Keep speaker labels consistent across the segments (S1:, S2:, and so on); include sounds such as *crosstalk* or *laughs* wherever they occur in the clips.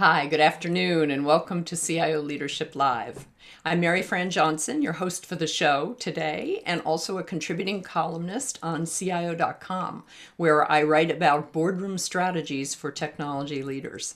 S1: Hi, good afternoon, and welcome to CIO Leadership Live. I'm Maryfran Johnson, your host for the show today, and also a contributing columnist on CIO.com, where I write about boardroom strategies for technology leaders.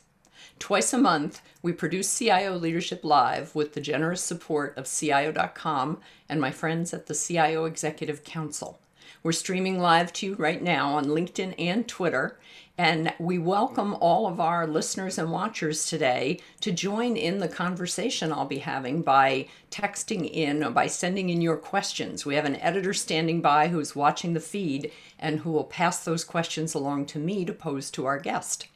S1: Twice a month, we produce CIO Leadership Live with the generous support of CIO.com and my friends at the CIO Executive Council. We're streaming live to you right now on LinkedIn and Twitter, and we welcome all of our listeners and watchers today to join in the conversation I'll be having by texting in or by sending in your questions. We have an editor standing by who's watching the feed and who will pass those questions along to me to pose to our guest.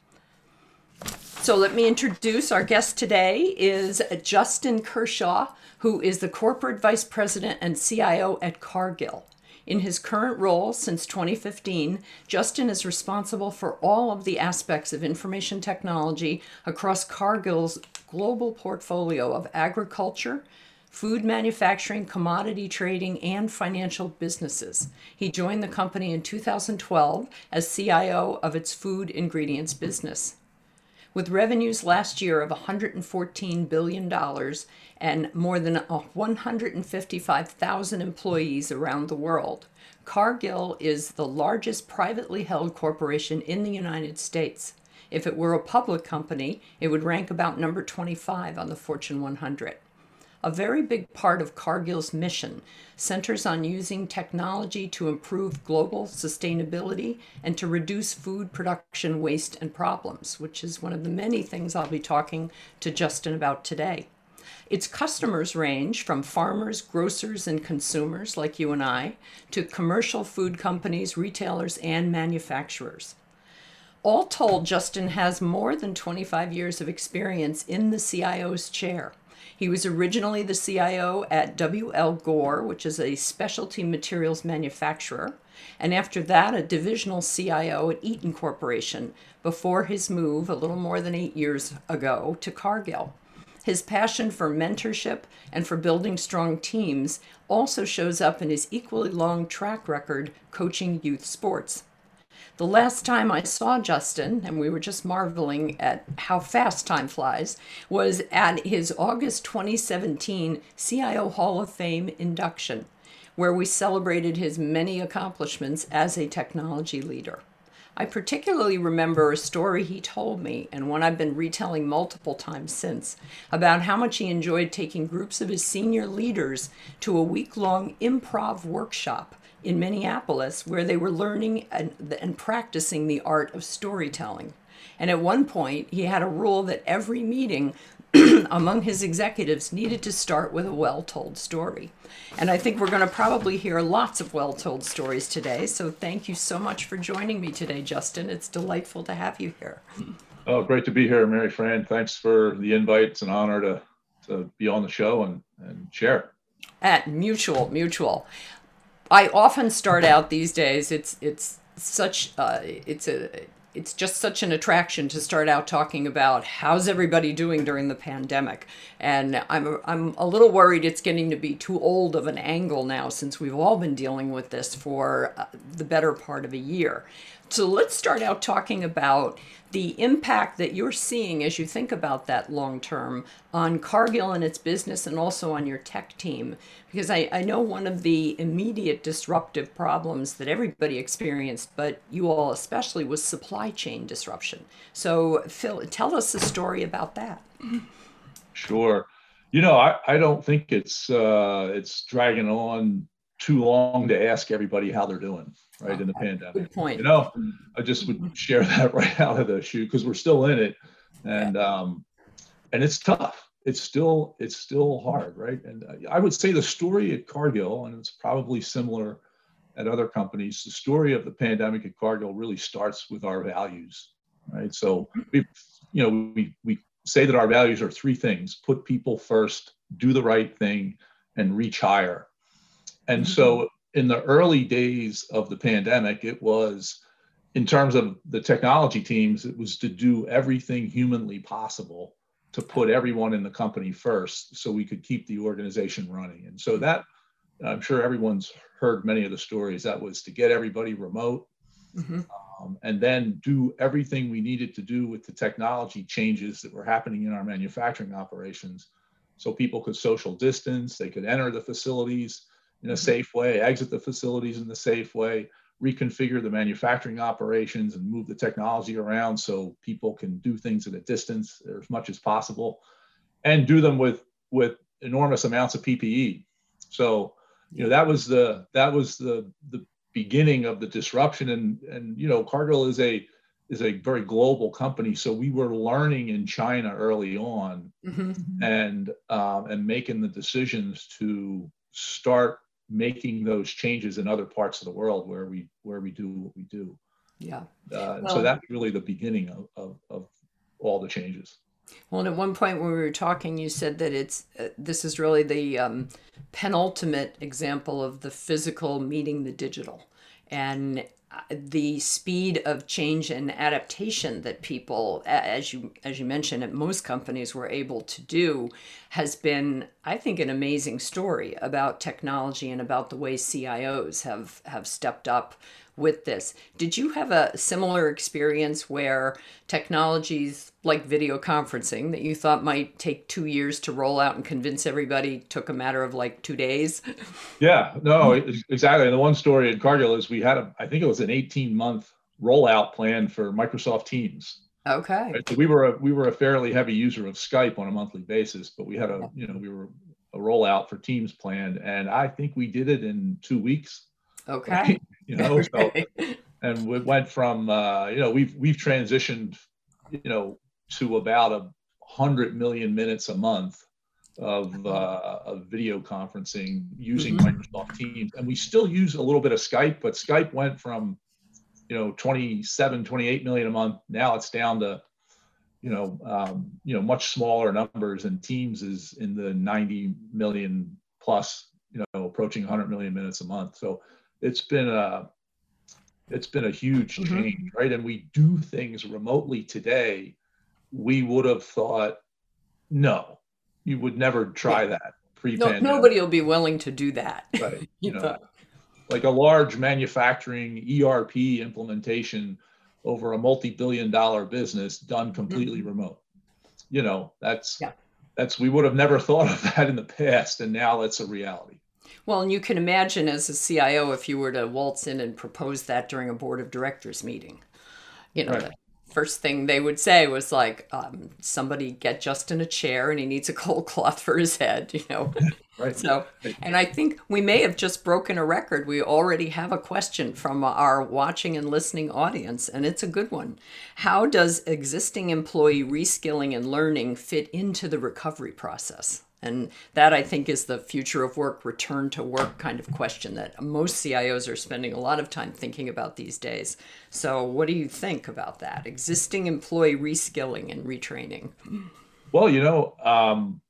S1: So let me introduce our guest today is Justin Kershaw, who is the corporate vice president and CIO at Cargill. In his current role since 2015, Justin is responsible for all of the aspects of information technology across Cargill's global portfolio of agriculture, food manufacturing, commodity trading, and financial businesses. He joined the company in 2012 as CIO of its food ingredients business. With revenues last year of $114 billion and more than 155,000 employees around the world. Cargill is the largest privately held corporation in the United States. If it were a public company, it would rank about number 25 on the Fortune 100. A very big part of Cargill's mission centers on using technology to improve global sustainability and to reduce food production waste and problems, which is one of the many things I'll be talking to Justin about today. Its customers range from farmers, grocers, and consumers like you and I to commercial food companies, retailers, and manufacturers. All told, Justin has more than 25 years of experience in the CIO's chair. He was originally the CIO at W.L. Gore, which is a specialty materials manufacturer, and after that, a divisional CIO at Eaton Corporation before his move a little more than eight years ago to Cargill. His passion for mentorship and for building strong teams also shows up in his equally long track record coaching youth sports. The last time I saw Justin, and we were just marveling at how fast time flies, was at his August 2017 CIO Hall of Fame induction, where we celebrated his many accomplishments as a technology leader. I particularly remember a story he told me, and one I've been retelling multiple times since, about how much he enjoyed taking groups of his senior leaders to a week long improv workshop in Minneapolis where they were learning and, and practicing the art of storytelling. And at one point, he had a rule that every meeting *clears throat* among his executives needed to start with a well told story. And I think we're going to probably hear lots of well told stories today. So thank you so much for joining me today, Justin. It's delightful to have you here.
S2: Oh, great to be here, Maryfran. Thanks for the invite. It's an honor to, to be on the show and, and share.
S1: At mutual, mutual. I often start out these days. It's it's such uh, it's a it's just such an attraction to start out talking about how's everybody doing during the pandemic. And I'm, I'm a little worried it's getting to be too old of an angle now since we've all been dealing with this for uh, the better part of a year. So let's start out talking about the impact that you're seeing as you think about that long term on Cargill and its business and also on your tech team. Because I, I know one of the immediate disruptive problems that everybody experienced, but you all especially, was supply chain disruption. So, Phil, tell us the story about that.
S2: Sure. You know, I, I don't think it's uh, it's dragging on too long to ask everybody how they're doing right in the pandemic.
S1: Good point.
S2: You know, mm-hmm. I just would share that *laughs* right out of the chute because we're still in it, and yeah. um, and it's tough. It's still it's still hard, right? And I would say the story at Cargill, and it's probably similar at other companies. The story of the pandemic at Cargill really starts with our values, right? So mm-hmm. we, you know, we we say that our values are three things: put people first, do the right thing, and reach higher. And so mm-hmm. In the early days of the pandemic, it was in terms of the technology teams, it was to do everything humanly possible to put everyone in the company first so we could keep the organization running. And so that I'm sure everyone's heard many of the stories. That was to get everybody remote, mm-hmm. um, and then do everything we needed to do with the technology changes that were happening in our manufacturing operations so people could social distance, they could enter the facilities in a safe way, exit the facilities in the safe way, reconfigure the manufacturing operations and move the technology around so people can do things at a distance as much as possible and do them with with enormous amounts of PPE. So, you know, that was the that was the the beginning of the disruption and and you know, Cargill is a is a very global company, so we were learning in China early on, mm-hmm. and um, and making the decisions to start making those changes in other parts of the world where we where we do what we do.
S1: Yeah.
S2: Uh, well, so that's really the beginning of, of, of all the changes.
S1: Well, and at one point when we were talking, you said that it's uh, this is really the um, penultimate example of the physical meeting the digital, and the speed of change and adaptation that people, as you as you mentioned, at most companies were able to do, has been, I think, an amazing story about technology and about the way CIOs have have stepped up with this. Did you have a similar experience where technologies like video conferencing that you thought might take two years to roll out and convince everybody took a matter of like two days? *laughs*
S2: Yeah, no, exactly. And the one story in Cargill is we had a, I think it was an 18 month rollout plan for Microsoft Teams.
S1: Okay.
S2: Right? So we were a, we were a fairly heavy user of Skype on a monthly basis, but we had a you know we were a rollout for Teams planned, and I think we did it in two weeks.
S1: Okay. *laughs*
S2: you know, so, and we went from, uh, you know, we've, we've transitioned, you know, to about a hundred million minutes a month of, uh, of video conferencing using mm-hmm. Microsoft Teams. And we still use a little bit of Skype, but Skype went from, you know, 27, 28 million a month. Now it's down to, you know, um, you know, much smaller numbers and Teams is in the 90 million plus, you know, approaching 100 million minutes a month. So it's been a it's been a huge mm-hmm. change, right? And we do things remotely today. We would have thought, no, you would never try that pre-pandemic.
S1: No, nobody will be willing to do that. *laughs*
S2: Right. You know, like a large manufacturing ERP implementation over a multi-billion dollar business done completely mm-hmm. remote. You know, that's yeah. that's we would have never thought of *laughs* that in the past, and now it's a reality.
S1: Well, and you can imagine as a CIO if you were to waltz in and propose that during a board of directors meeting. You know, right. the first thing they would say was like, um, somebody get Justin a chair and he needs a *laughs* cold cloth for his head, you know. *laughs* right. So, and I think we may have just broken a record. We already have a question from our watching and listening audience, and it's a good one. How does existing employee reskilling and learning fit into the recovery process? And that I think is the future of work, return to work kind of question that most CIOs are spending a lot of time thinking about these days. So, what do you think about that? Existing employee reskilling and retraining?
S2: Well, you know, um,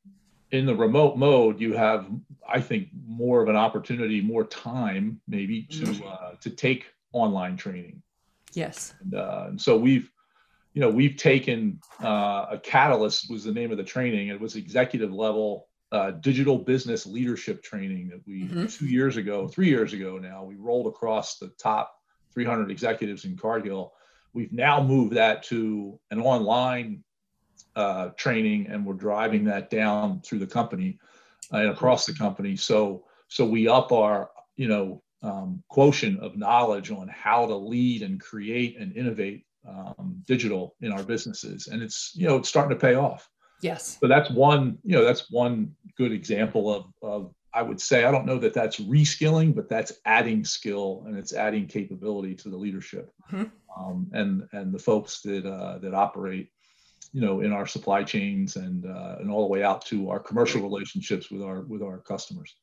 S2: in the remote mode, you have, I think, more of an opportunity, more time maybe to mm-hmm. uh, to take online training.
S1: Yes.
S2: And, uh, and so we've you know, we've taken uh, a catalyst was the name of the training. It was executive level uh, digital business leadership training that we mm-hmm. two years ago, three years ago now, we rolled across the top 300 executives in Cargill. We've now moved that to an online uh, training, and we're driving that down through the company uh, and across the company. So so we up our you know um, quotient of knowledge on how to lead and create and innovate um, digital in our businesses, and it's you know it's starting to pay off.
S1: Yes.
S2: So that's one you know that's one good example of of I would say I don't know that that's reskilling, but that's adding skill and it's adding capability to the leadership mm-hmm. um, and and the folks that uh, that operate you know in our supply chains and uh, and all the way out to our commercial relationships with our with our customers.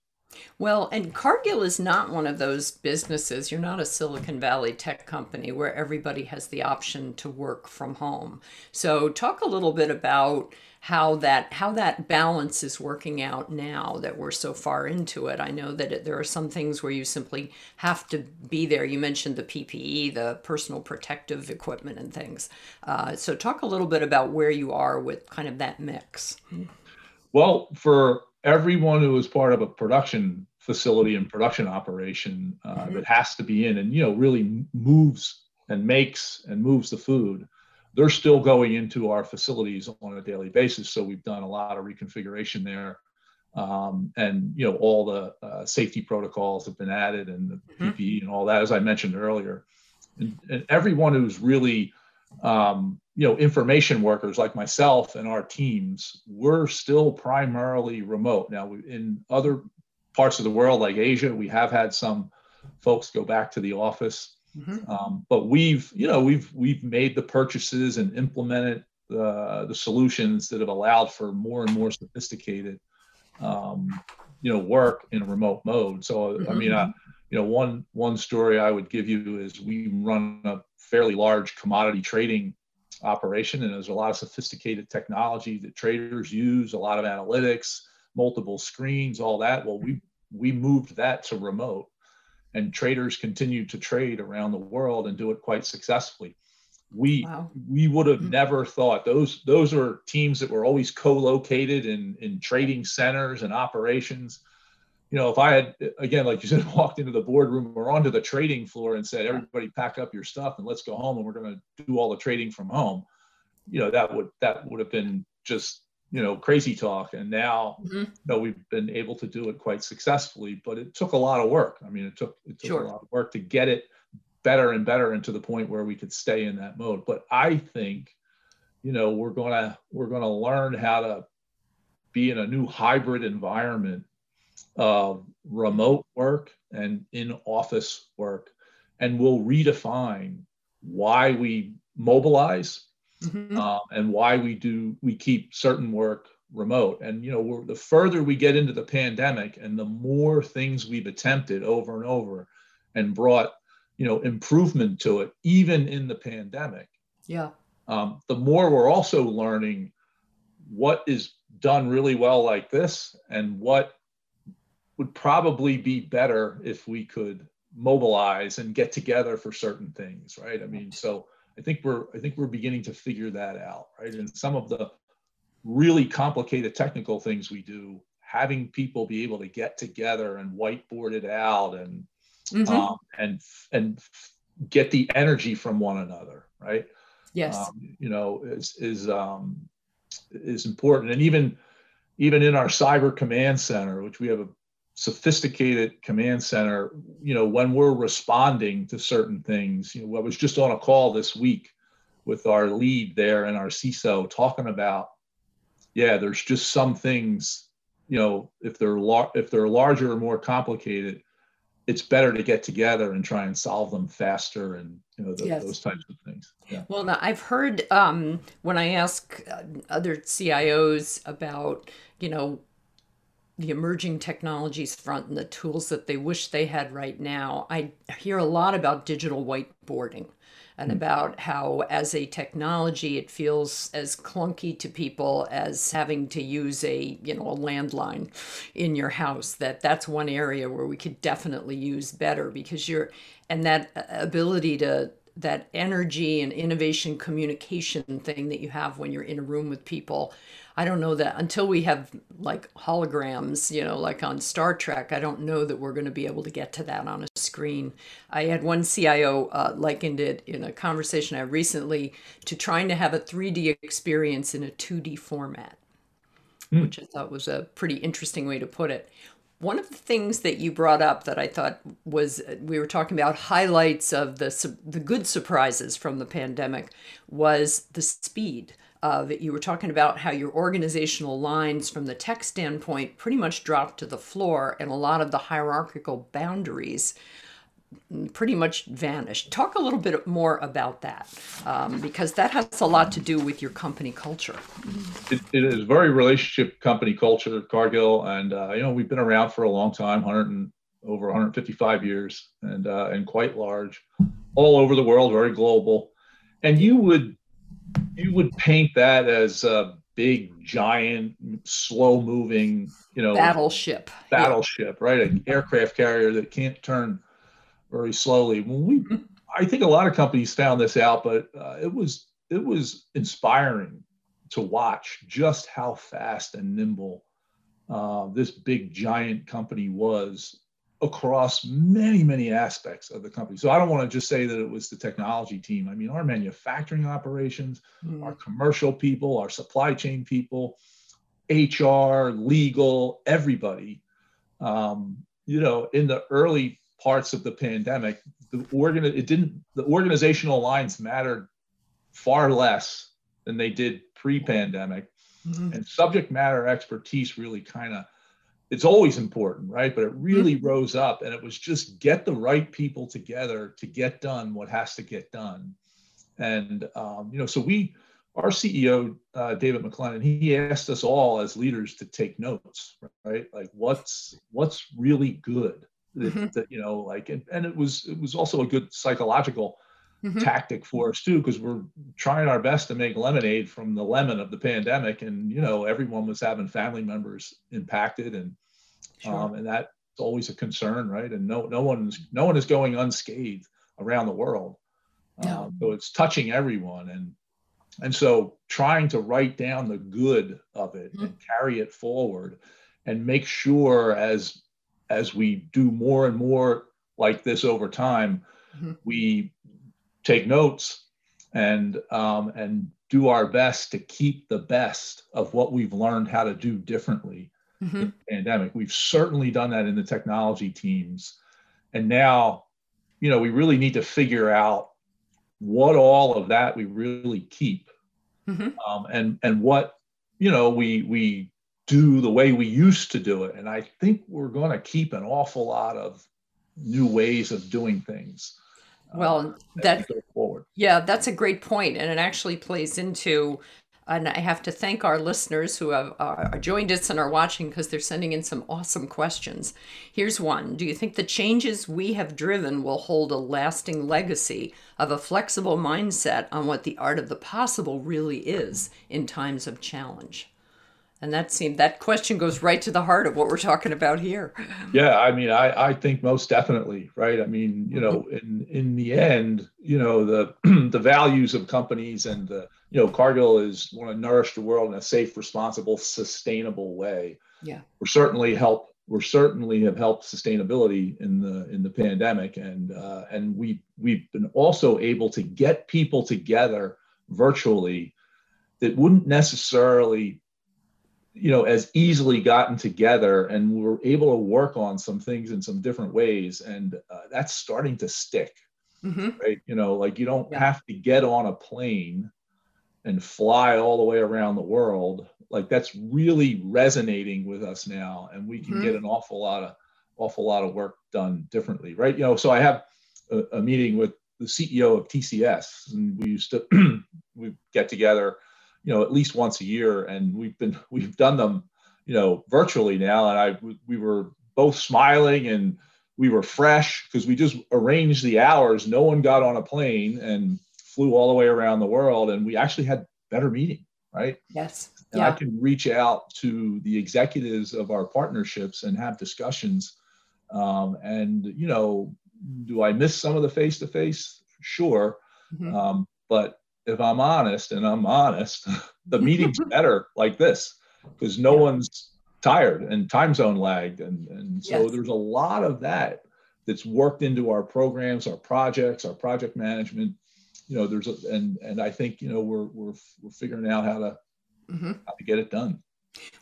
S1: Well, and Cargill is not one of those businesses. You're not a Silicon Valley tech company where everybody has the option to work from home. So, talk a little bit about how that how that balance is working out now that we're so far into it. I know that it, there are some things where you simply have to be there. You mentioned the PPE, the personal protective equipment, and things. Uh, so, talk a little bit about where you are with kind of that mix.
S2: Well, for everyone who is part of a production facility and production operation uh, mm-hmm. that has to be in and you know really moves and makes and moves the food, they're still going into our facilities on a daily basis. So we've done a lot of reconfiguration there. Um, and you know all the uh, safety protocols have been added and the mm-hmm. PPE and all that, as I mentioned earlier. And, and everyone who's really um, you know information workers like myself and our teams, we're still primarily remote. Now in other parts of the world like Asia, we have had some folks go back to the office. Mm-hmm. Um, but we've, you know, we've we've made the purchases and implemented the the solutions that have allowed for more and more sophisticated, um, you know, work in a remote mode. So mm-hmm. I mean, uh, you know, one one story I would give you is we run a fairly large commodity trading operation, and there's a lot of sophisticated technology that traders use, a lot of analytics, multiple screens, all that. Well, we we moved that to remote and traders continue to trade around the world and do it quite successfully. We wow. we would have mm-hmm. never thought those those are teams that were always co-located in in trading centers and operations. You know, if I had again, like you said, *laughs* walked into the boardroom or onto the trading floor and said, "Everybody, pack up your stuff and let's go home, and we're going to do all the trading from home," you know, that would that would have been just you know crazy talk and now mm-hmm. you know we've been able to do it quite successfully but it took a lot of work i mean it took it took sure. a lot of work to get it better and better and to the point where we could stay in that mode but i think you know we're going to we're going to learn how to be in a new hybrid environment of remote work and in office work and we'll redefine why we mobilize mm-hmm. uh, and why we do we keep certain work remote. And you know, the further we get into the pandemic, and the more things we've attempted over and over, and brought you know improvement to it, even in the pandemic.
S1: Yeah.
S2: Um, the more we're also learning what is done really well like this, and what would probably be better if we could mobilize and get together for certain things, right? I mean, so I think we're I think we're beginning to figure that out, right? And some of the really complicated technical things we do, having people be able to get together and whiteboard it out and mm-hmm. um, and and get the energy from one another, right?
S1: Yes. Um,
S2: you know, is is um, is important, and even even in our cyber command center, which we have a sophisticated command center you know when we're responding to certain things you know i was just on a call this week with our lead there and our ciso talking about yeah there's just some things you know if they're lar- if they're larger or more complicated it's better to get together and try and solve them faster and you know the, yes. those types of things
S1: yeah. well now i've heard um, when i ask uh, other cios about you know the emerging technologies front and the tools that they wish they had right now, I hear a lot about digital whiteboarding and hmm. about how, as a technology, it feels as clunky to people as having to use a you know a landline in your house. That that's one area where we could definitely use better because you're and that ability to that energy and innovation communication thing that you have when you're in a room with people I don't know that until we have like holograms, you know, like on Star Trek, I don't know that we're going to be able to get to that on a screen. I had one CIO uh, likened it in a conversation I recently to trying to have a 3D experience in a 2D format, mm. which I thought was a pretty interesting way to put it. One of the things that you brought up that I thought was we were talking about highlights of the the good surprises from the pandemic was the speed uh, that you were talking about how your organizational lines from the tech standpoint pretty much dropped to the floor and a lot of the hierarchical boundaries pretty much vanished. Talk a little bit more about that um, because that has a lot to do with your company culture.
S2: it, it is very relationship company culture, Cargill, and uh, you know we've been around for a long time, 100 and over 155 years, and uh, and quite large, all over the world, very global. And you would you would paint that as a big, giant, slow moving, you know,
S1: battleship.
S2: Battleship, yeah. right? An aircraft carrier that can't turn very slowly. When we, mm-hmm. I think a lot of companies found this out, but uh, it was it was inspiring to watch just how fast and nimble uh, this big giant company was across many, many aspects of the company. So I don't want to just say that it was the technology team. I mean, our manufacturing operations, mm. our commercial people, our supply chain people, HR, legal, everybody. Um, you know, in the early parts of the pandemic, the organ it didn't the organizational lines mattered far less than they did pre-pandemic. Mm-hmm. And subject matter expertise really kind of it's always important, right? But it really mm-hmm. rose up and it was just get the right people together to get done what has to get done. And, um, you know, so we, our CEO, uh, David MacLennan, he asked us all as leaders to take notes, right? Like what's, what's really good that, mm-hmm. that you know, like, and, and it was, it was also a good psychological mm-hmm. tactic for us too, because we're trying our best to make lemonade from the lemon of the pandemic. And, you know, everyone was having family members impacted and, sure. um, and that's always a concern, right? And no, no one's, no one is going unscathed around the world. Yeah. Um, so it's touching everyone. And, and so trying to write down the good of it mm-hmm. and carry it forward and make sure as as we do more and more like this over time mm-hmm. we take notes and um, and do our best to keep the best of what we've learned how to do differently mm-hmm. in the pandemic. We've certainly done that in the technology teams, and now, you know, we really need to figure out what all of that we really keep, mm-hmm. um, and and what you know we we do the way we used to do it. And I think we're going to keep an awful lot of new ways of doing things.
S1: Well, um, that yeah, that's a great point, and it actually plays into. And I have to thank our listeners who have uh, joined us and are watching because they're sending in some awesome questions. Here's one Do you think the changes we have driven will hold a lasting legacy of a flexible mindset on what the art of the possible really is in times of challenge? And that seemed that question goes right to the heart of what we're talking about here.
S2: Yeah, I mean, I, I think most definitely, right? I mean, you know, in in the end, you know, the *clears throat* the values of companies and the you know, Cargill is want to nourish the world in a safe, responsible, sustainable way.
S1: Yeah,
S2: we're certainly help. We're certainly have helped sustainability in the in the pandemic, and uh, and we we've been also able to get people together virtually that wouldn't necessarily you know as easily gotten together and we were able to work on some things in some different ways and uh, that's starting to stick mm-hmm. right you know like you don't yeah. have to get on a plane and fly all the way around the world like that's really resonating with us now and we can mm-hmm. get an awful lot of awful lot of work done differently right you know so i have a, a meeting with the ceo of tcs and we used to *clears throat* we get together you know at least once a year and we've been *laughs* we've done them you know virtually now and i we were both smiling and we were fresh because we just arranged the hours. No one got on a plane and flew all the way around the world and we actually had better meeting right?
S1: Yes.
S2: And yeah. i can reach out to the executives of our partnerships and have discussions um, and you know do i miss some of the face to face sure. Mm-hmm. um, but if I'm honest, and I'm honest, *laughs* the meeting's *laughs* better like this because no one's tired and time zone lagged. And, and so yes. there's a lot of that that's worked into our programs, our projects, our project management. You know, there's a, and, and I think, you know, we're, we're, we're figuring out how to, mm-hmm. how to get it done.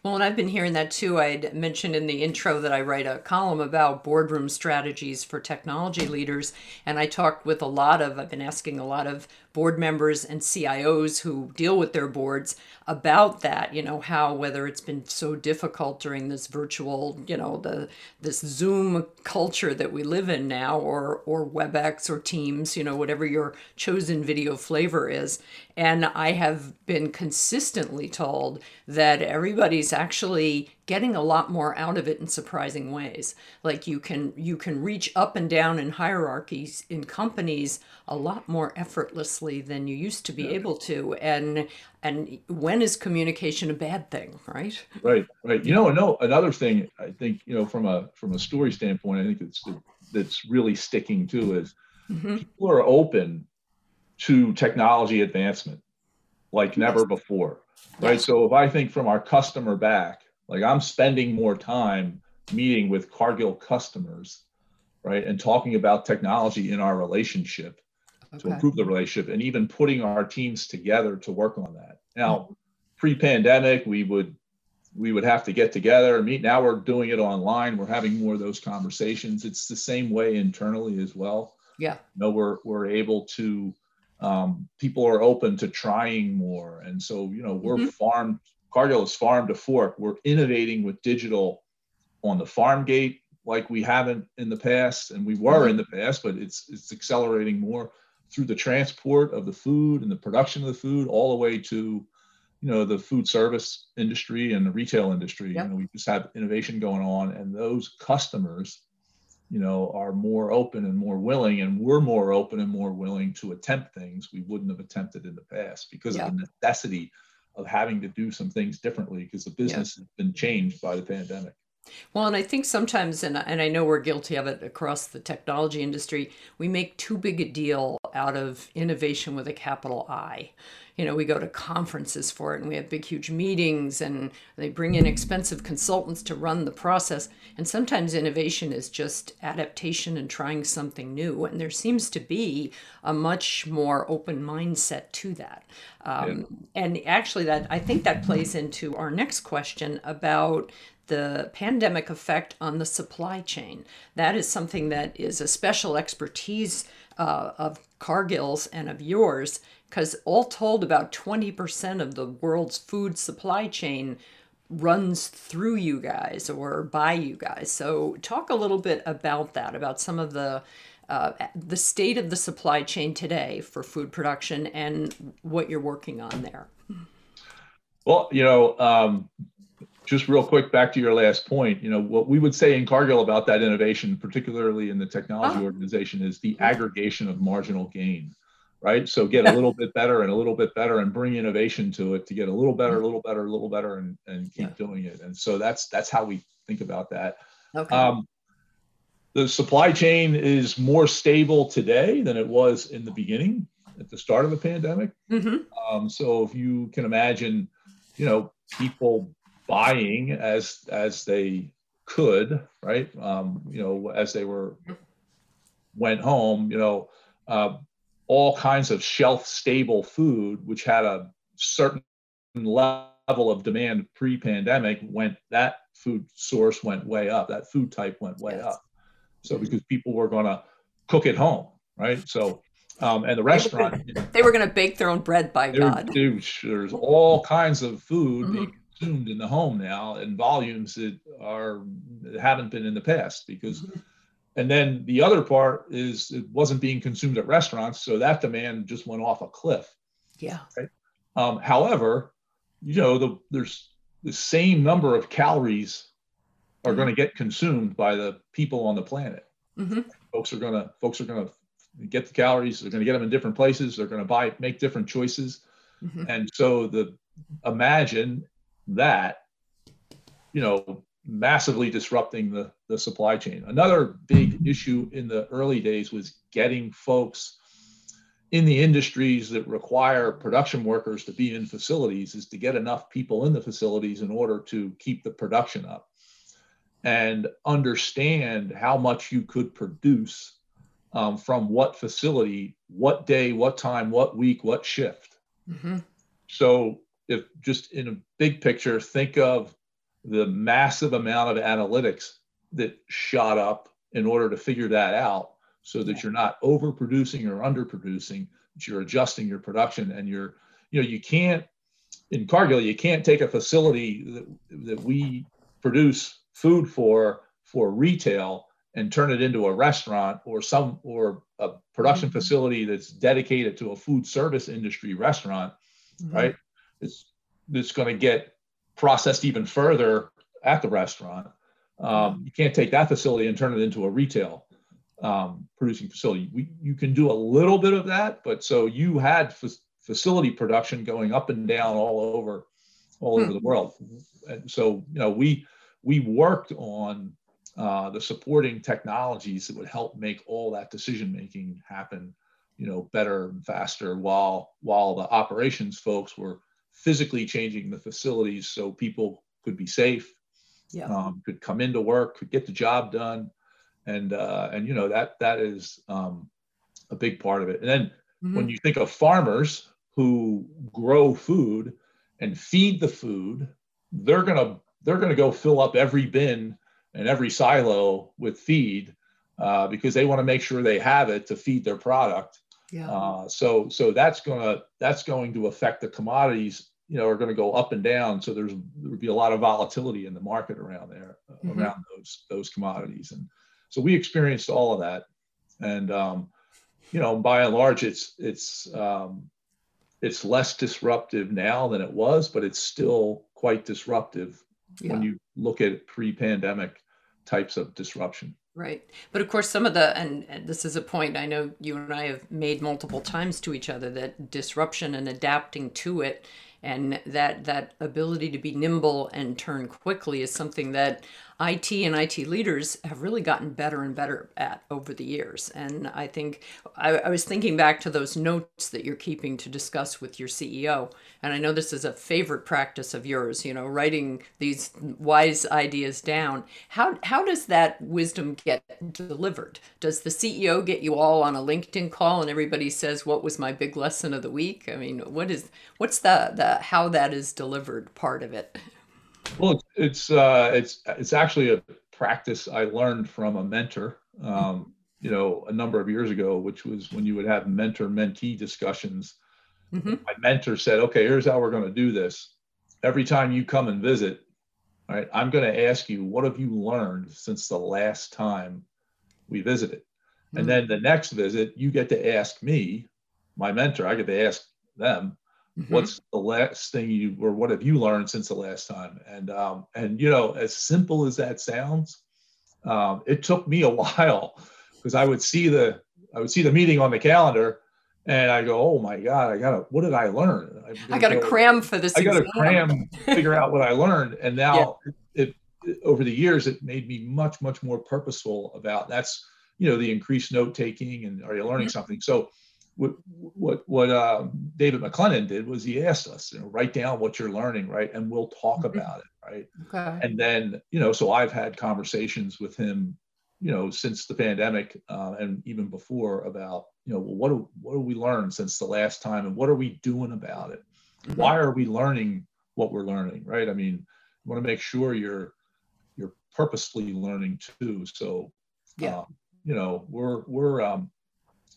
S1: Well, and I've been hearing that too. I'd mentioned in the intro that I write a column about boardroom strategies for technology leaders. And I talked with a lot of, I've been asking a lot of board members and CIOs who deal with their boards about that, you know, how whether it's been so difficult during this virtual, you know, the this Zoom culture that we live in now or or WebEx or Teams, you know, whatever your chosen video flavor is. And I have been consistently told that everybody's actually getting a lot more out of it in surprising ways like you can you can reach up and down in hierarchies in companies a lot more effortlessly than you used to be yeah. able to and and when is communication a bad thing right
S2: right right you know no another thing i think you know from a from a story standpoint i think it's that's really sticking to is mm-hmm. people are open to technology advancement like never yes. before right yes. so if i think from our customer back like I'm spending more time meeting with Cargill customers, right, and talking about technology in our relationship okay. to improve the relationship, and even putting our teams together to work on that. Now, mm-hmm. pre-pandemic, we would we would have to get together and meet. Now we're doing it online. We're having more of those conversations. It's the same way internally as well.
S1: Yeah.
S2: You know, we're we're able to um, people are open to trying more. And so, you know, we're mm-hmm. farm Cargill is farm to fork. We're innovating with digital on the farm gate like we haven't in the past, and we were in the past, but it's it's accelerating more through the transport of the food and the production of the food all the way to you know the food service industry and the retail industry yep. you know we just have innovation going on and those customers you know are more open and more willing and we're more open and more willing to attempt things we wouldn't have attempted in the past because of the necessity of having to do some things differently because the business has been changed by the pandemic
S1: well, and I think sometimes, and, and I know we're guilty of it across the technology industry, we make too big a deal out of innovation with a capital I you know, we go to conferences for it and we have big, huge meetings and they bring in expensive consultants to run the process. And sometimes innovation is just adaptation and trying something new. And there seems to be a much more open mindset to that. Um, yeah. And actually, that I think that plays into our next question about the pandemic effect on the supply chain. That is something that is a special expertise uh, of Cargill's and of yours because all told, about 20% of the world's food supply chain runs through you guys or by you guys. So, talk a little bit about that, about some of the uh, the state of the supply chain today for food production and what you're working on there.
S2: Well, you know, um, just real quick back to your last point, you know, what we would say in Cargill about that innovation, particularly in the technology oh. organization, is the aggregation of marginal gain right? So get a little bit better and a little bit better and bring innovation to it to get a little better, a mm-hmm. little better, a little better, and, and keep yeah. doing it. And so that's that's how we think about that. Okay. Um, the supply chain is more stable today than it was in the beginning at the start of the pandemic. Mm-hmm. Um, so if you can imagine, you know, people buying as as they could, right? Um, you know, as they were went home, you know, uh, all kinds of shelf stable food, which had a certain level of demand pre pandemic, went that food source went way up. That food type went way yes. up. So because people were going to cook at home, right? So um, and the restaurant
S1: they were going to bake their own bread by God.
S2: There's all kinds of food mm-hmm. being consumed in the home now in volumes that are that haven't been in the past because. Mm-hmm and then the other part is it wasn't being consumed at restaurants, so that demand just went off a cliff.
S1: Yeah.
S2: Right? Um, however, you know, the, there's the same number of calories are mm-hmm. going to get consumed by the people on the planet. Mm-hmm. Folks are going to folks are going to get the calories. They're going to get them in different places. They're going to buy make different choices, mm-hmm. and so the imagine that you know massively disrupting the, the supply chain. Another big issue in the early days was getting folks in the industries that require production workers to be in facilities is to get enough people in the facilities in order to keep the production up and understand how much you could produce um, from what facility, what day, what time, what week, what shift. Mm-hmm. So, if just in a big picture, think of the massive amount of analytics that shot up in order to figure that out so that you're not overproducing or underproducing but you're adjusting your production and you're you know you can't in cargill you can't take a facility that, that we produce food for for retail and turn it into a restaurant or some or a production mm-hmm. facility that's dedicated to a food service industry restaurant mm-hmm. right it's it's going to get processed even further at the restaurant. Um, you can't take that facility and turn it into a retail um, producing facility. We, you can do a little bit of that, but so you had f- facility production going up and down all over, all over the hmm. world. And so you know we we worked on uh, the supporting technologies that would help make all that decision making happen, you know, better and faster, while while the operations folks were physically changing the facilities so people could be safe
S1: Yeah.
S2: um, could come into work, could get the job done, and uh, and you know that that is um, a big part of it. And then
S1: Mhm.
S2: when you think of farmers who grow food and feed the food, they're gonna they're gonna go fill up every bin and every silo with feed uh, because they want to make sure they have it to feed their product.
S1: Yeah.
S2: Uh, so so that's gonna that's going to affect the commodities. You know, are going to go up and down. So there's there would be a lot of volatility in the market around there, uh,
S1: Mhm.
S2: around those those commodities. And so we experienced all of that. And um, you know, by and large, it's it's um, it's less disruptive now than it was, but it's still quite disruptive
S1: yeah.
S2: when you look at pre-pandemic types of disruption.
S1: Right. But of course, some of the, and, this is a point I know you and I have made multiple times to each other that disruption and adapting to it and that that ability to be nimble and turn quickly is something that IT and IT leaders have really gotten better and better at over the years. And I think I, I was thinking back to those notes that you're keeping to discuss with your CEO. And I know this is a favorite practice of yours, you know, writing these wise ideas down. How, how does that wisdom get delivered? Does the CEO get you all on a LinkedIn call and everybody says, what was my big lesson of the week? I mean, what is, what's the, the, how that is delivered part of it?
S2: Well, it's it's uh, it's it's actually a practice I learned from a mentor, um, you know, a number of years ago, which was when you would have mentor-mentee discussions.
S1: Mhm.
S2: My mentor said, "Okay, here's how we're going to do this. Every time you come and visit, all right, I'm going to ask you what have you learned since the last time we visited, and
S1: Mhm.
S2: then the next visit you get to ask me, my mentor. I get to ask them."
S1: Mhm.
S2: what's the last thing you or what have you learned since the last time and um and you know as simple as that sounds um it took me a *laughs* while because i would see the i would see the meeting on the calendar and i go oh my god i gotta what did i learn
S1: I got to
S2: go-
S1: cram for this.
S2: i gotta
S1: exam.
S2: cram figure out what i learned and now it, it over the years it made me much much more purposeful about that's you know the increased note taking and are you learning
S1: Mhm.
S2: something so what what what uh, David MacLennan did was he asked us, you know, write down what you're learning, right, and we'll talk
S1: Mhm.
S2: about it, right.
S1: Okay.
S2: And then you know, so I've had conversations with him, you know, since the pandemic uh, and even before about, you know, well, what do, what do we learn since the last time, and what are we doing about it?
S1: Mhm.
S2: Why are we learning what we're learning, right? I mean, you want to make sure you're you're purposefully learning too. So,
S1: Yeah.
S2: um, you know, we're we're um,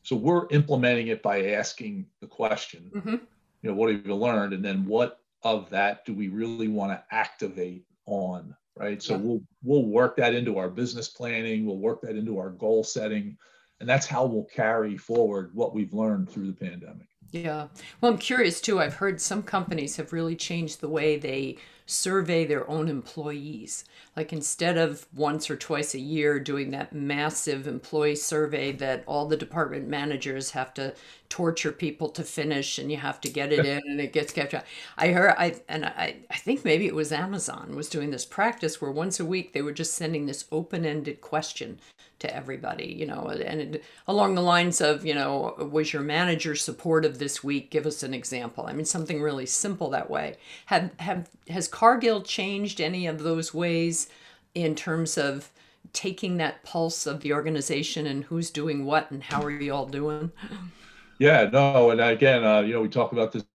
S2: so we're implementing it by asking the question,
S1: Mhm.
S2: you know, what have you learned? And then what of that do we really want to activate on? Right. So
S1: Yeah.
S2: we'll we'll work that into our business planning, we'll work that into our goal setting. And that's how we'll carry forward what we've learned through the pandemic.
S1: Yeah. Well, I'm curious too. I've heard some companies have really changed the way they survey their own employees. Like instead of once or twice a year doing that massive employee survey that all the department managers have to torture people to finish and you have to get it *laughs* in and it gets kept. I heard I and I I think maybe it was Amazon was doing this practice where once a week they were just sending this open-ended question to everybody, you know, and it, along the lines of, you know, was your manager supportive this week? Give us an example. I mean, something really simple that way. Have have has Cargill changed any of those ways in terms of taking that pulse of the organization and who's doing what and how are you all doing?
S2: Yeah, no, and again, uh, you know, we talk about this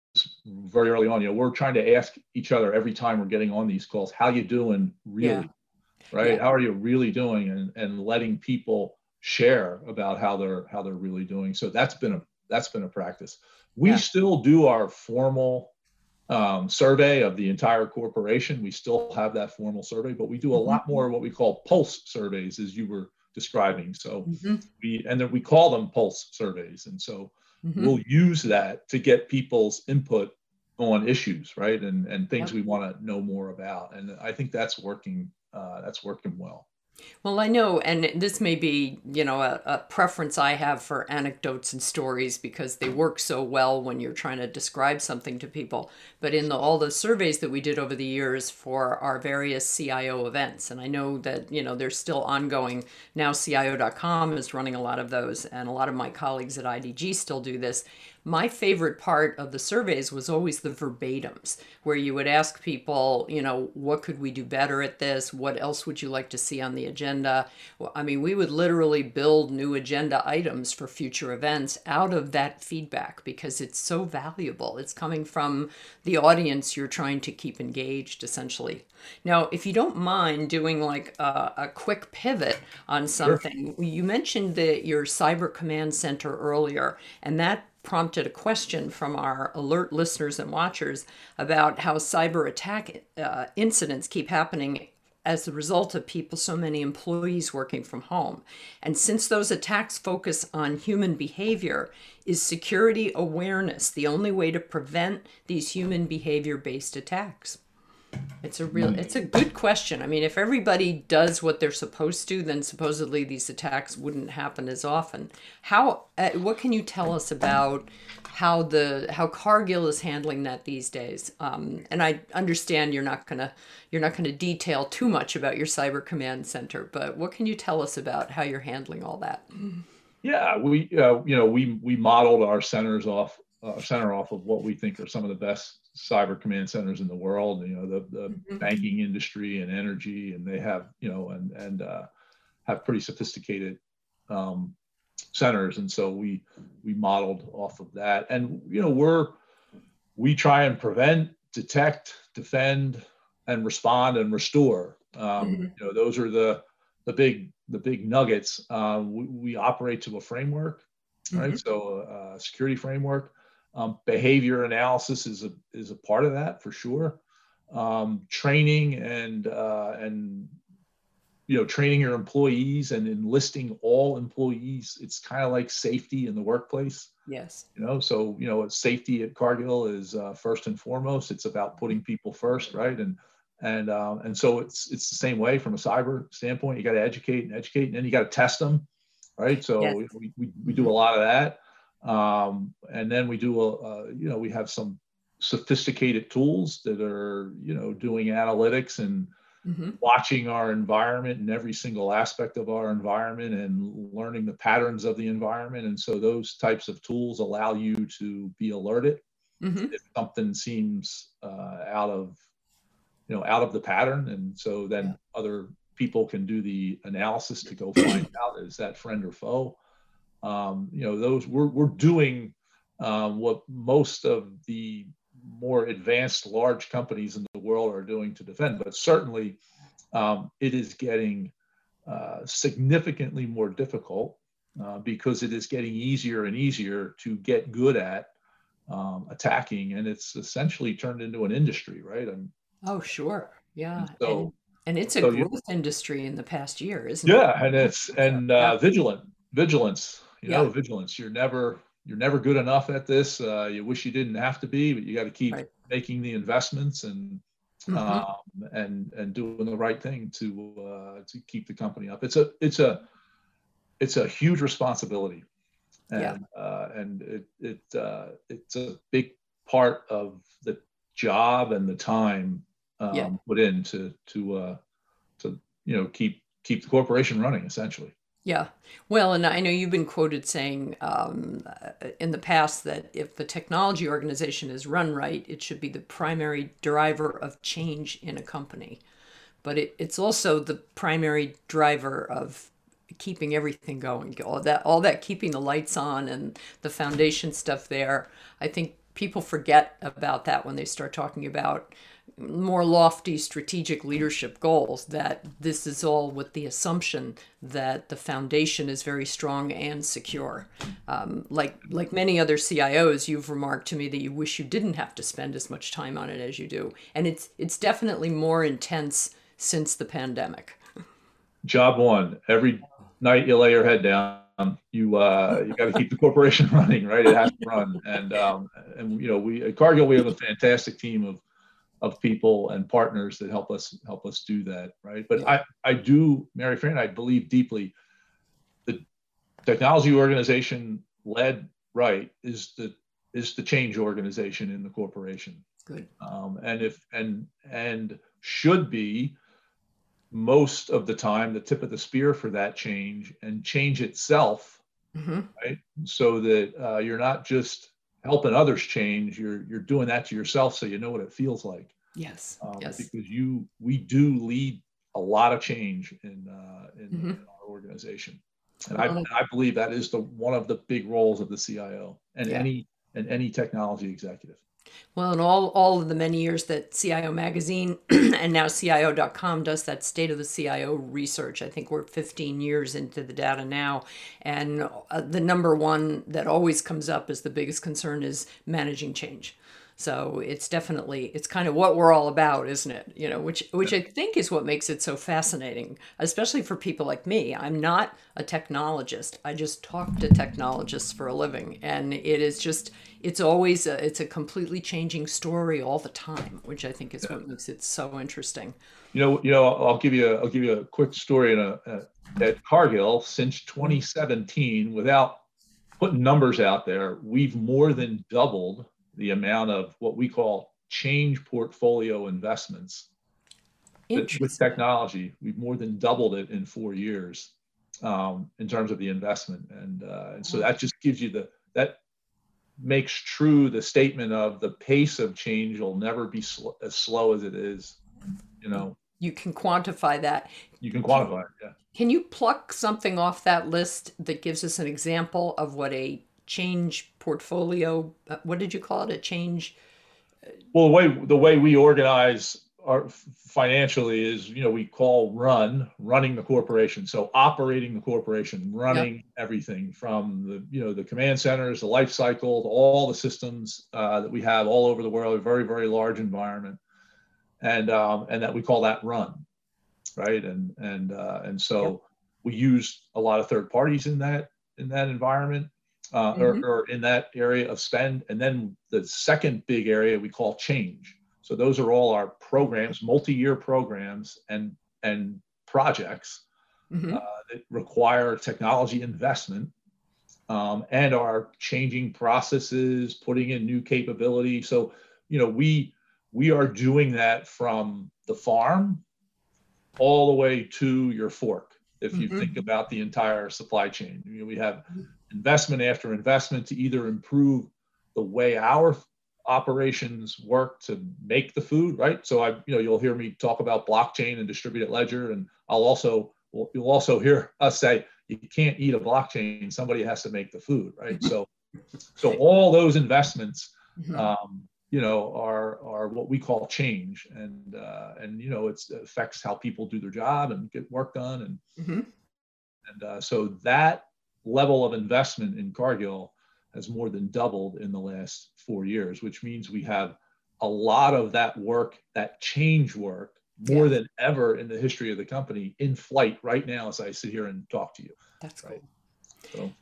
S2: very early on. You know, we're trying to ask each other every time we're getting on these calls, how you doing really? Right?
S1: Yeah.
S2: How are you really doing? And and letting people share about how they're how they're really doing. So that's been a that's been a practice. We
S1: Yeah.
S2: still do our formal um, survey of the entire corporation. We still have that formal survey, but we do a
S1: Mhm.
S2: lot more of what we call pulse surveys, as you were describing. So
S1: Mhm,
S2: we and then we call them pulse surveys, and so
S1: mhm.
S2: we'll use that to get people's input on issues right and and things
S1: Yep.
S2: we want to know more about and i think that's working uh, that's working well
S1: Well, I know, and this may be, you know, a, a preference I have for anecdotes and stories because they work so well when you're trying to describe something to people. But in the, all the surveys that we did over the years for our various CIO events, and I know that, you know, they're still ongoing. Now, CIO.com is running a lot of those, and a lot of my colleagues at IDG still do this. My favorite part of the surveys was always the verbatims, where you would ask people, you know, what could we do better at this? What else would you like to see on the agenda? Well, I mean, we would literally build new agenda items for future events out of that feedback because it's so valuable. It's coming from the audience you're trying to keep engaged, essentially. Now, if you don't mind doing like a, a quick pivot on something, sure. you mentioned that your cyber command center earlier, and that prompted a question from our alert listeners and watchers about how cyber attack uh, incidents keep happening as a result of people, so many employees working from home. And since those attacks focus on human behavior, is security awareness the only way to prevent these human behavior based attacks? It's a real it's a good question. I mean, if everybody does what they're supposed to, then supposedly these attacks wouldn't happen as often. How uh, what can you tell us about how the how Cargill is handling that these days? Um, and I understand you're not gonna you're not gonna detail too much about your cyber command center, but what can you tell us about how you're handling all that?
S2: Yeah, we uh, you know we we modeled our centers off uh, center off of what we think are some of the best cyber command centers in the world. You know, the, the mm-hmm. banking industry and energy, and they have you know and and uh, have pretty sophisticated um, centers, and so we we modeled off of that. And you know, we're we try and prevent, detect, defend, and respond and restore. Um, mm-hmm. You know, those are the the big the big nuggets. Uh, we, we, operate to a framework, right? Mm-hmm. So a, uh, a security framework. Um, behavior analysis is a is a part of that for sure. Um, training and uh, and you know training your employees and enlisting all employees. It's kind of like safety in the workplace.
S1: Yes.
S2: You know, so you know, safety at Cargill is uh, first and foremost. It's about putting people first, right? And and um, and so it's it's the same way from a cyber standpoint. You got to educate and educate, and then you got to test them, right? So yes. we, we, we do a lot of that. Um, and then we do a, you know, we have some sophisticated tools that are, you know, doing analytics and mm-hmm. watching our environment and every single aspect of our environment and learning the patterns of the environment. And so those types of tools allow you to be alerted mm-hmm. if something seems uh, out of, you know, out of the pattern. And so then yeah. other people can do the analysis to go find out is that friend or foe um, you know, those we're, we're doing um, what most of the more advanced large companies in the world are doing to defend, but certainly um, it is getting uh, significantly more difficult uh, because it is getting easier and easier to get good at um, attacking, and it's essentially turned into an industry, right? And
S1: oh, sure, yeah. So, and, and it's a so growth you, industry in the past year, isn't
S2: yeah, it? Yeah, and it's and uh, vigilant vigilance you know, vigilance. You're never you're never good enough at this. Uh, you wish you didn't have to be, but you got to keep right. making the investments and mm-hmm. um, and and doing the right thing to uh, to keep the company up. It's a it's a it's a huge responsibility, and yeah. uh, and it it uh, it's a big part of the job and the time um, yeah. put in to to uh, to you know keep keep the corporation running essentially.
S1: Yeah. Well, and I know you've been quoted saying um, in the past that if the technology organization is run right, it should be the primary driver of change in a company. But it, it's also the primary driver of keeping everything going. All that, all that keeping the lights on and the foundation stuff there. I think people forget about that when they start talking about more lofty strategic leadership goals that this is all with the assumption that the foundation is very strong and secure. Um, like like many other cios you've remarked to me that you wish you didn't have to spend as much time on it as you do. And it's it's definitely more intense since the pandemic.
S2: Job one every night you lay your head down you uh, you got to keep the corporation *laughs* running right? It has to run. And um, and you know we at cargill we have a fantastic team of of people and partners that help us help us do that right? But i i do Maryfran i believe deeply the technology organization led right is the is the change organization in the corporation.
S1: Good.
S2: Um, and if and and should be most of the time the tip of the spear for that change and change itself mm-hmm. right? So that uh, you're not just helping others change, you're you're doing that to yourself, so you know what it feels like.
S1: Yes.
S2: Um,
S1: yes.
S2: Because you, we do lead a lot of change in uh, in, mm-hmm. in, our organization, and I, and I believe that is the one of the big roles of the CIO and yeah. any and any technology executive.
S1: Well, in all, all of the many years that CIO Magazine *clears throat* and now CIO.com does that state of the CIO research, I think we're 15 years into the data now. And uh, the number one that always comes up as the biggest concern is managing change. So it's definitely it's kind of what we're all about, isn't it? You know, which which I think is what makes it so fascinating, especially for people like me. I'm not a technologist. I just talk to technologists for a living, and it is just it's always a, it's a completely changing story all the time, which I think is yeah. what makes it so interesting.
S2: You know, you know, I'll give you a, I'll give you a quick story in a, a at Cargill since 2017 without putting numbers out there, we've more than doubled the amount of what we call change portfolio investments with technology. We've more than doubled it in four years um, in terms of the investment, and uh, and so that just gives you the that makes true the statement of the pace of change will never be sl- as slow as it is. You know,
S1: you can quantify that.
S2: You can quantify it. Yeah.
S1: Can you pluck something off that list that gives us an example of what a change portfolio uh, what did you call it a change
S2: well the way the way we organize our financially is you know we call run running the corporation so operating the corporation running yep. everything from the you know the command centers the life cycle all the systems uh, that we have all over the world a very very large environment and um, and that we call that run right and and uh, and so yep. we use a lot of third parties in that in that environment uh, mm-hmm. or, or, in that area of spend. And then the second big area we call change. So those are all our programs, multi-year programs and and projects mm-hmm. uh, that require technology investment um, and are changing processes, putting in new capability. So you know we we are doing that from the farm all the way to your fork if you mm-hmm. think about the entire supply chain. You know, we have mm-hmm investment after investment to either improve the way our operations work to make the food right so i you know you'll hear me talk about blockchain and distributed ledger and i'll also you'll also hear *laughs* us say you can't eat a blockchain somebody has to make the food right so so *laughs* all those investments mm-hmm. um, you know are are what we call change and uh, and you know it affects how people do their job and get work done and mm-hmm. and uh, so that level of investment in Cargill has more than doubled in the last four years, which means we have a lot of that work, that change work, more yeah. than ever in the history of the company in flight right now as I sit here and talk to you.
S1: That's right. Cool. So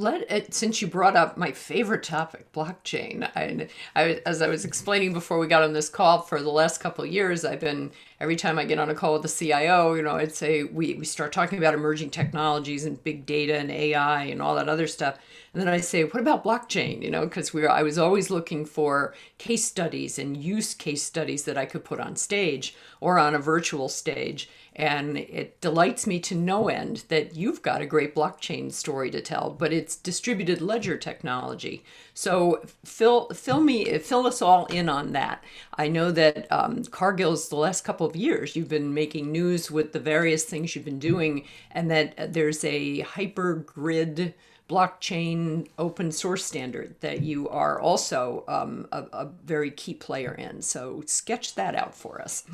S1: let it, since you brought up my favorite topic blockchain I, I, as i was explaining before we got on this call for the last couple years i've been every time i get on a call with the cio you know i'd say we, we start talking about emerging technologies and big data and ai and all that other stuff. And then i say what about blockchain? You know because we i was always looking for case studies and use case studies that i could put on stage or on a virtual stage and it delights me to no end that you've got a great blockchain story to tell, but it's distributed ledger technology. So fill fill me fill us all in on that. I know that um, Cargill's the last couple of years you've been making news with the various things you've been doing, and that there's a hypergrid blockchain open source standard that you are also um, a, a very key player in. So sketch that out for us.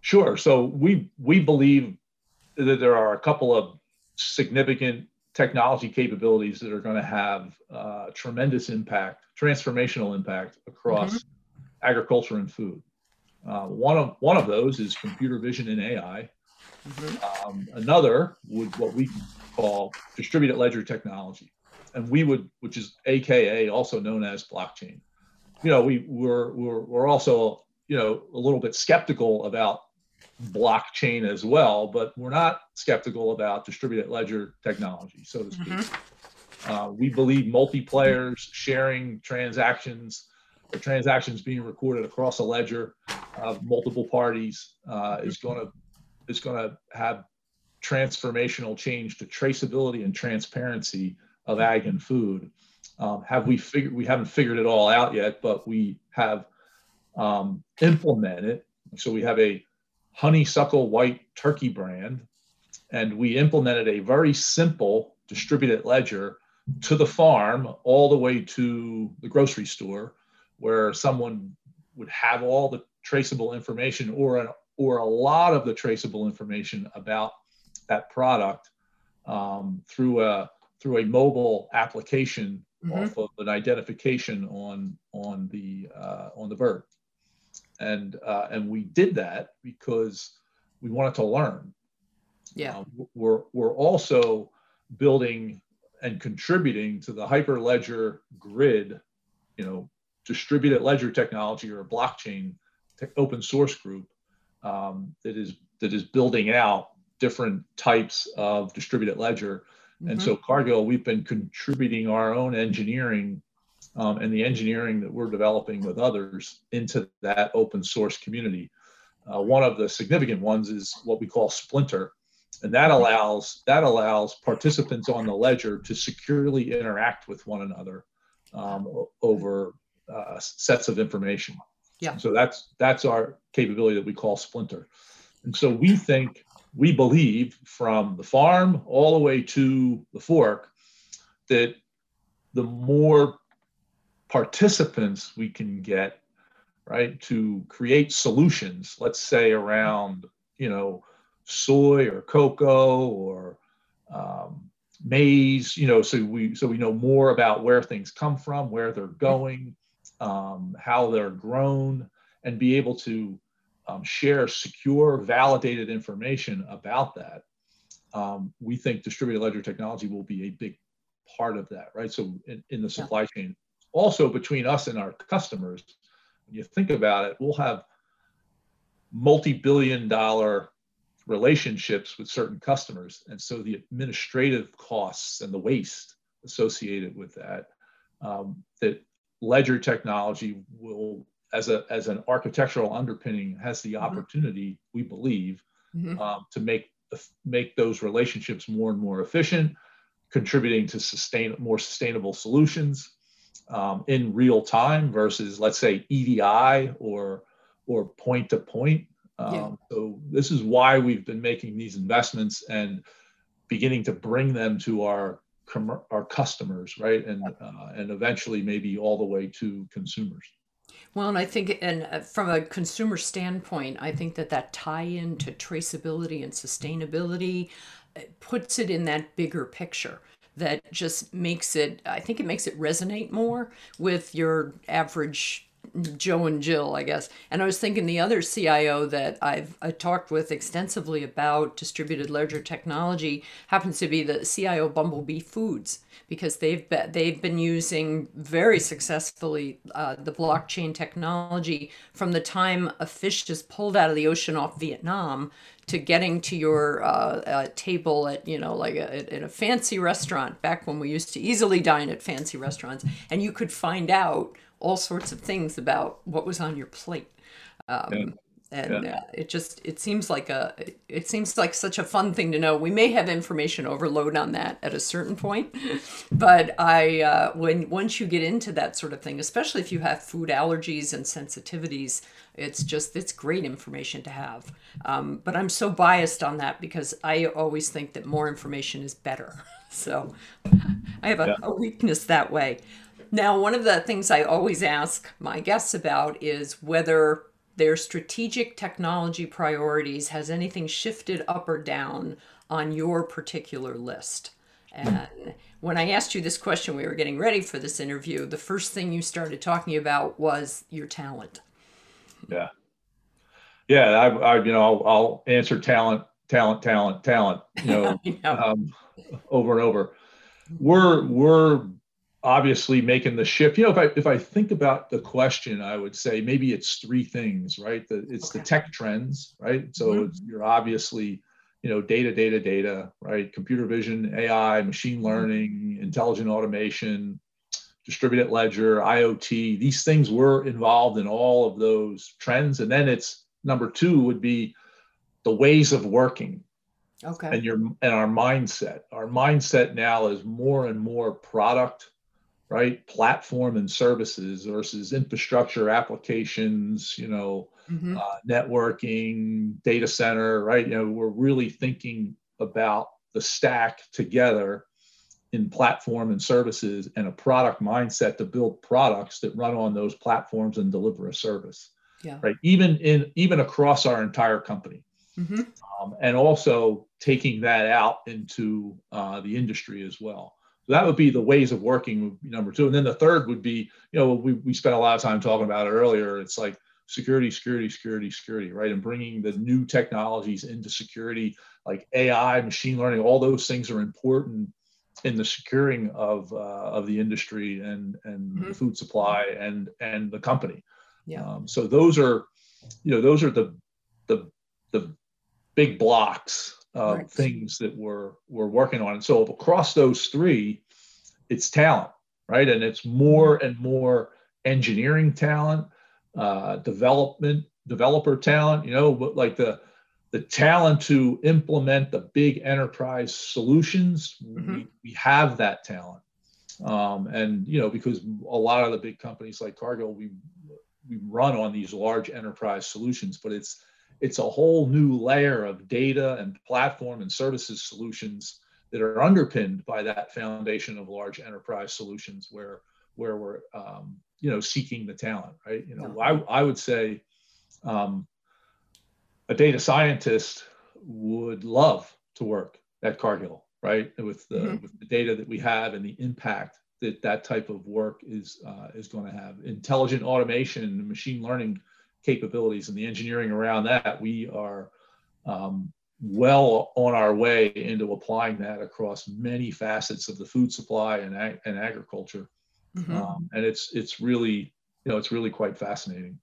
S2: Sure. So we we believe that there are a couple of significant technology capabilities that are going to have uh, tremendous impact, transformational impact across mm-hmm. agriculture and food. Uh, one of one of those is computer vision and AI. Mm-hmm. Um, another would what we call distributed ledger technology, and we would, which is AKA, also known as blockchain. You know, we we're we're, we're also you know a little bit skeptical about blockchain as well, but we're not skeptical about distributed ledger technology, so to speak. Mm-hmm. Uh, we believe multiplayers sharing transactions, the transactions being recorded across a ledger of multiple parties uh, is going to is going to have transformational change to traceability and transparency of ag and food. Um, have we figured? We haven't figured it all out yet, but we have um, implemented. So we have a honeysuckle white turkey brand, and we implemented a very simple distributed ledger to the farm all the way to the grocery store, where someone would have all the traceable information or an, or a lot of the traceable information about that product um, through a through a mobile application mm-hmm. off of an identification on on the uh, on the bird, and uh, and we did that because we wanted to learn.
S1: Yeah, uh,
S2: we're we're also building and contributing to the Hyperledger grid, you know, distributed ledger technology or blockchain open source group um, that is that is building out different types of distributed ledger. Mm-hmm. And so Cargill, we've been contributing our own engineering um, and the engineering that we're developing with others into that open source community. Uh, one of the significant ones is what we call Splinter, and that allows that allows participants on the ledger to securely interact with one another um, over uh, sets of information.
S1: Yeah.
S2: So that's that's our capability that we call Splinter, and so we think we believe from the farm all the way to the fork that the more participants we can get right to create solutions let's say around you know soy or cocoa or um, maize you know so we so we know more about where things come from where they're going um, how they're grown and be able to um, share secure, validated information about that, um, we think distributed ledger technology will be a big part of that, right? So in, in the supply yeah. chain, also between us and our customers, when you think about it, we'll have multi-billion dollar relationships with certain customers. And so the administrative costs and the waste associated with that, um, that ledger technology will as a as an architectural underpinning has the mm-hmm. opportunity we believe mm-hmm. um, to make make those relationships more and more efficient contributing to sustain more sustainable solutions um, in real time versus let's say edi or or point to point. Um, yeah. so this is why we've been making these investments and beginning to bring them to our our customers right? And uh, and eventually maybe all the way to consumers.
S1: Well, and I think, and uh, from a consumer standpoint, I think that that tie in to traceability and sustainability uh, puts it in that bigger picture that just makes it, I think it makes it resonate more with your average Joe and Jill, I guess. And I was thinking the other CIO that I've I talked with extensively about distributed ledger technology happens to be the CIO Bumblebee Foods because they've been, they've been using very successfully uh, the blockchain technology from the time a fish is pulled out of the ocean off Vietnam to getting to your uh, uh, table at you know like a, in a fancy restaurant back when we used to easily dine at fancy restaurants and you could find out all sorts of things about what was on your plate. Um, yeah. And yeah. uh, it just it seems like a it seems like such a fun thing to know. We may have information overload on that at a certain point, but I uh, when once you get into that sort of thing, especially if you have food allergies and sensitivities, it's just it's great information to have. Um, but I'm so biased on that because I always think that more information is better. *laughs* So I have a, yeah. a weakness that way. Now, one of the things I always ask my guests about is whether their strategic technology priorities has anything shifted up or down on your particular list. And when I asked you this question, we were getting ready for this interview. The first thing you started talking about was your talent.
S2: Yeah, yeah. I, I you know, I'll, I'll answer talent, talent, talent, talent. You know, *laughs* know. Um, over and over. We're we're obviously making the shift you know if i if i think about the question i would say maybe it's three things right the, it's okay. the tech trends right so mm-hmm. you're obviously you know data data data right computer vision ai machine mm-hmm. learning intelligent automation distributed ledger iot these things were involved in all of those trends and then it's number two would be the ways of working
S1: okay
S2: and your and our mindset our mindset now is more and more product right? Platform and services versus infrastructure applications, you know, mm-hmm. uh, networking, data center, right? You know, we're really thinking about the stack together in platform and services and a product mindset to build products that run on those platforms and deliver a service. Yeah. Right. Even in even across our entire company. Mm-hmm. Um, and also taking that out into uh, the industry as well. So that would be the ways of working number two. And then the third would be, you know, we, we spent a lot of time talking about it earlier. It's like security, security, security, security, right? And bringing the new technologies into security, like AI, machine learning, all those things are important in the securing of uh, of the industry and and mm-hmm. the food supply and and the company. Yeah. Um, so those are, you know, those are the the the big blocks of right. things that we're we're working on. And so across those three, it's talent, right? And it's more and more engineering talent, uh, development, developer talent. You know, like the the talent to implement the big enterprise solutions, mm-hmm. we, we have that talent. Um, and you know, because a lot of the big companies like Cargill we we run on these large enterprise solutions, but it's it's a whole new layer of data and platform and services solutions that are underpinned by that foundation of large enterprise solutions where where we're um, you know seeking the talent right you know I, I would say um, a data scientist would love to work at cargill right with the mm-hmm. with the data that we have and the impact that that type of work is uh, is going to have intelligent automation and machine learning capabilities and the engineering around that, we are um, well on our way into applying that across many facets of the food supply and, ag- and agriculture. Mm-hmm. Um, and it's it's really you know it's really quite fascinating.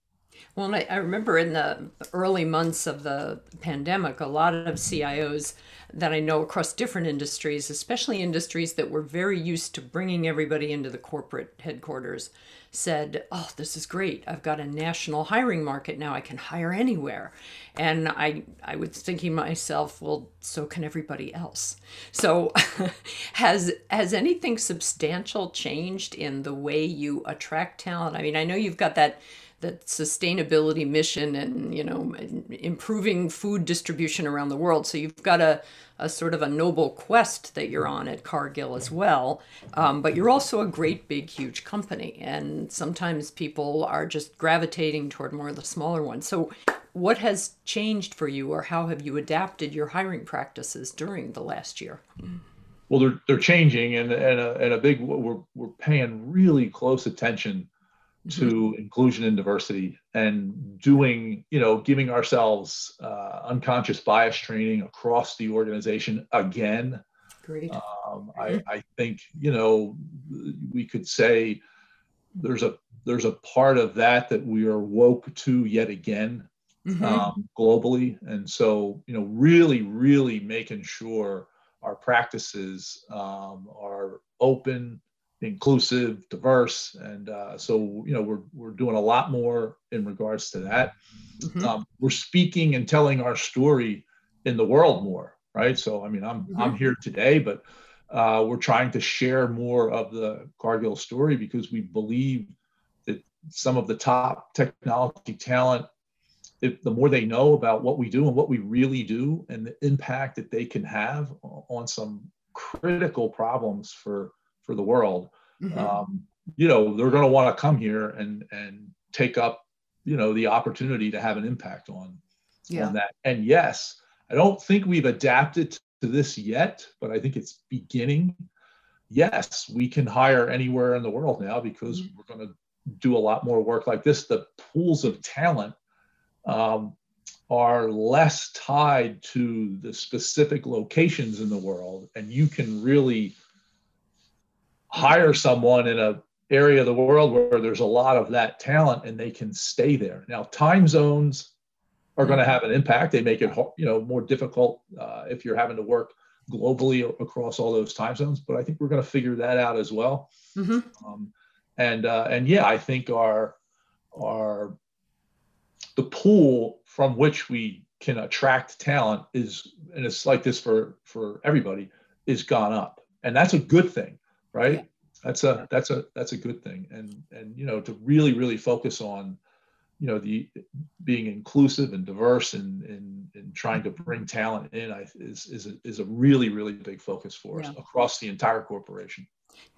S1: Well, I, I, remember in the early months of the pandemic, a lot of CIOs that I know across different industries, especially industries that were very used to bringing everybody into the corporate headquarters, said, Oh, this is great. I've got a national hiring market now. I can hire anywhere. And I, I was thinking myself, well, so can everybody else. So *laughs* has has anything substantial changed in the way you attract talent? I mean, I know you've got that that sustainability mission and you know improving food distribution around the world. So you've got a, a sort of a noble quest that you're on at cargill as well. Um, but you're also a great big huge company. And sometimes people are just gravitating toward more of the smaller ones. So what has changed for you or how have you adapted your hiring practices during the last year?
S2: Well they're, they're changing and, and, a, and a big we're, we're paying really close attention to mm-hmm. inclusion and diversity and doing you know giving ourselves uh, unconscious bias training across the organization again
S1: great
S2: um, I, mm-hmm. I think you know we could say there's a there's a part of that that we are woke to yet again mm-hmm. um, globally and so you know really really making sure our practices um, are open inclusive, diverse, and uh, so you know we're we're doing a lot more in regards to that. Mm-hmm. Um, we're speaking and telling our story in the world more, right? So I mean, I'm mm-hmm. I'm here today, but uh, we're trying to share more of the Cargill story because we believe that some of the top technology talent, if the more they know about what we do and what we really do, and the impact that they can have on some critical problems for for the world, mm-hmm. um, you know, they're going to want to come here and and take up, you know, the opportunity to have an impact on, yeah. on that. And yes, I don't think we've adapted to this yet, but I think it's beginning. Yes, we can hire anywhere in the world now because mm-hmm. we're going to do a lot more work like this. The pools of talent um, are less tied to the specific locations in the world, and you can really hire someone in a area of the world where there's a lot of that talent and they can stay there. Now, time zones are going to have an impact. They make it you know more difficult uh, if you're having to work globally across all those time zones. But I think we're going to figure that out as well. Mm-hmm. Um, and uh, and yeah, I think our our the pool from which we can attract talent is and it's like this for for everybody is gone up and that's a good thing right? Yeah. that's a that's a that's a good thing. And and you know to really really focus on you know the being inclusive and diverse and and, and trying to bring talent in I, is is a, is a really really big focus for us across the entire corporation.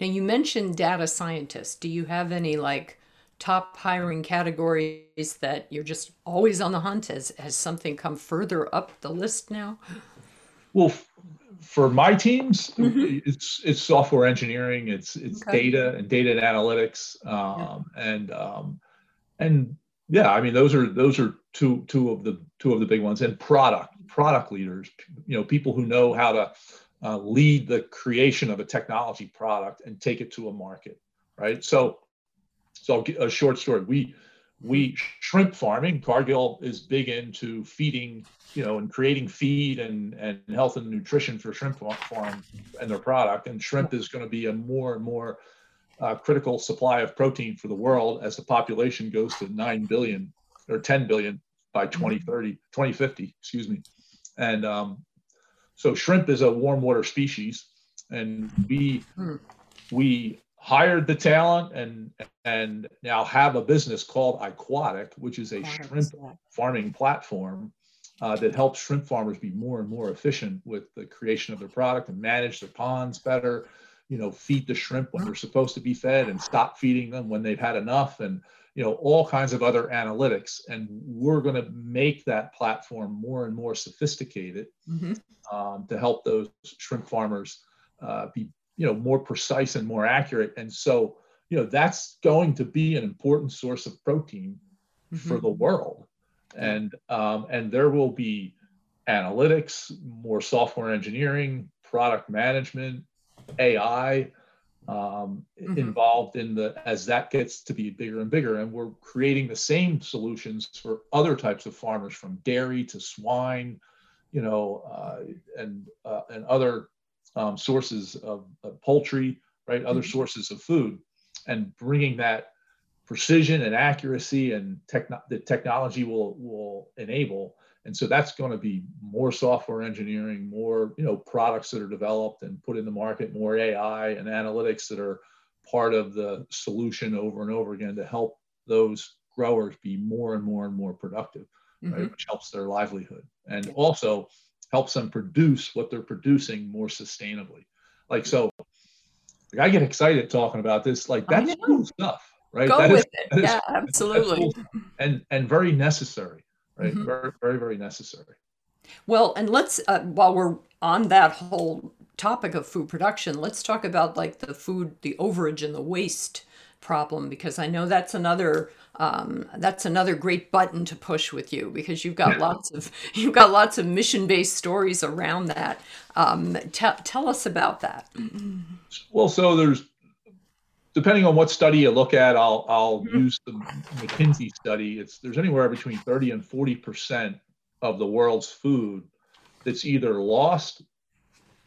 S1: Now you mentioned data scientists. Do you have any like top hiring categories that you're just always on the hunt? Has has something come further up the list now?
S2: Well for my teams, mm-hmm. it's it's software engineering, it's it's okay. data and data and analytics, um, yeah. and um, and yeah, I mean those are those are two two of the two of the big ones, and product product leaders, you know, people who know how to uh, lead the creation of a technology product and take it to a market, right? So, so I'll get a short story. We we shrimp farming cargill is big into feeding you know and creating feed and and health and nutrition for shrimp farm and their product. And shrimp is going to be a more and more uh, critical supply of protein for the world as the population goes to 9 billion or 10 billion by 2030 2050 excuse me. And um, so shrimp is a warm water species and we hmm. we hired the talent and and now have a business called iQuatic, which is a shrimp farming platform uh, that helps shrimp farmers be more and more efficient with the creation of their product and manage their ponds better. You know, feed the shrimp when they're supposed to be fed and stop feeding them when they've had enough, and you know all kinds of other analytics. And we're going to make that platform more and more sophisticated mm-hmm. um, to help those shrimp farmers uh, be you know more precise and more accurate and so you know that's going to be an important source of protein mm-hmm. for the world and um, and there will be analytics more software engineering product management ai um, mm-hmm. involved in the as that gets to be bigger and bigger and we're creating the same solutions for other types of farmers from dairy to swine you know uh, and uh, and other um, sources of, of, poultry, right? Other mm-hmm. sources of food, and bringing that precision and accuracy and techno- the technology will will enable. And so that's going to be more software engineering, more you know products that are developed and put in the market, more AI and analytics that are part of the solution over and over again to help those growers be more and more and more productive, mm-hmm. right? Which helps their livelihood and also helps them produce what they're producing more sustainably. Like so, like I get excited talking about this. Like that's cool stuff, right?
S1: Go
S2: that
S1: with is, it. yeah, is, absolutely. Cool
S2: and and very necessary, right? Mm-hmm. Very very very necessary.
S1: Well, and let's uh, while we're on that whole topic of food production, let's talk about like the food, the overage and the waste problem because I know that's another um, that's another great button to push with you because you've got lots of *laughs* you've got lots of mission based stories around that. Um, t- tell us about that.
S2: Well, so there's depending on what study you look at, I'll I'll mm-hmm. use the McKinsey study. It's there's anywhere between 30 and 40 percent of the world's food that's either lost,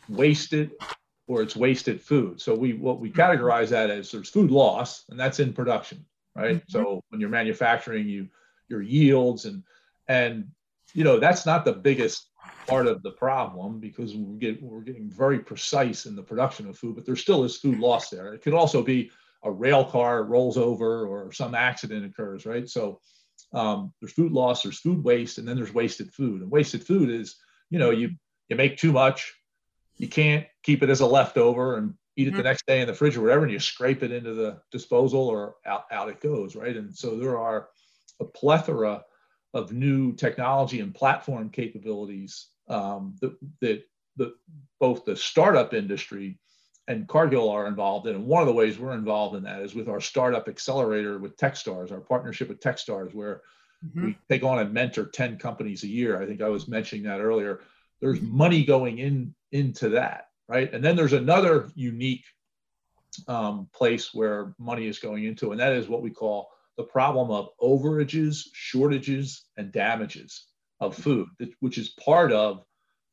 S2: wasted, or it's wasted food. So we what we categorize that as there's food loss, and that's in production, right? Mm-hmm. So when you're manufacturing, you your yields and and you know that's not the biggest part of the problem because we get we're getting very precise in the production of food, but there still is food loss there. It could also be a rail car rolls over or some accident occurs, right? So um, there's food loss, there's food waste, and then there's wasted food. And wasted food is, you know, you you make too much, you can't keep it as a leftover and eat it mm-hmm. the next day in the fridge or whatever, and you scrape it into the disposal or out, out it goes, right? And so there are a plethora of new technology and platform capabilities um, that, that the, both the startup industry and Cargill are involved in. And one of the ways we're involved in that is with our startup accelerator with Techstars, our partnership with Techstars, where mm-hmm. we take on and mentor 10 companies a year. I think I was mentioning that earlier. There's money going in into that, right? And then there's another unique um, place where money is going into, and that is what we call the problem of overages, shortages, and damages of food, which is part of